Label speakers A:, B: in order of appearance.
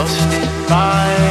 A: Lost in my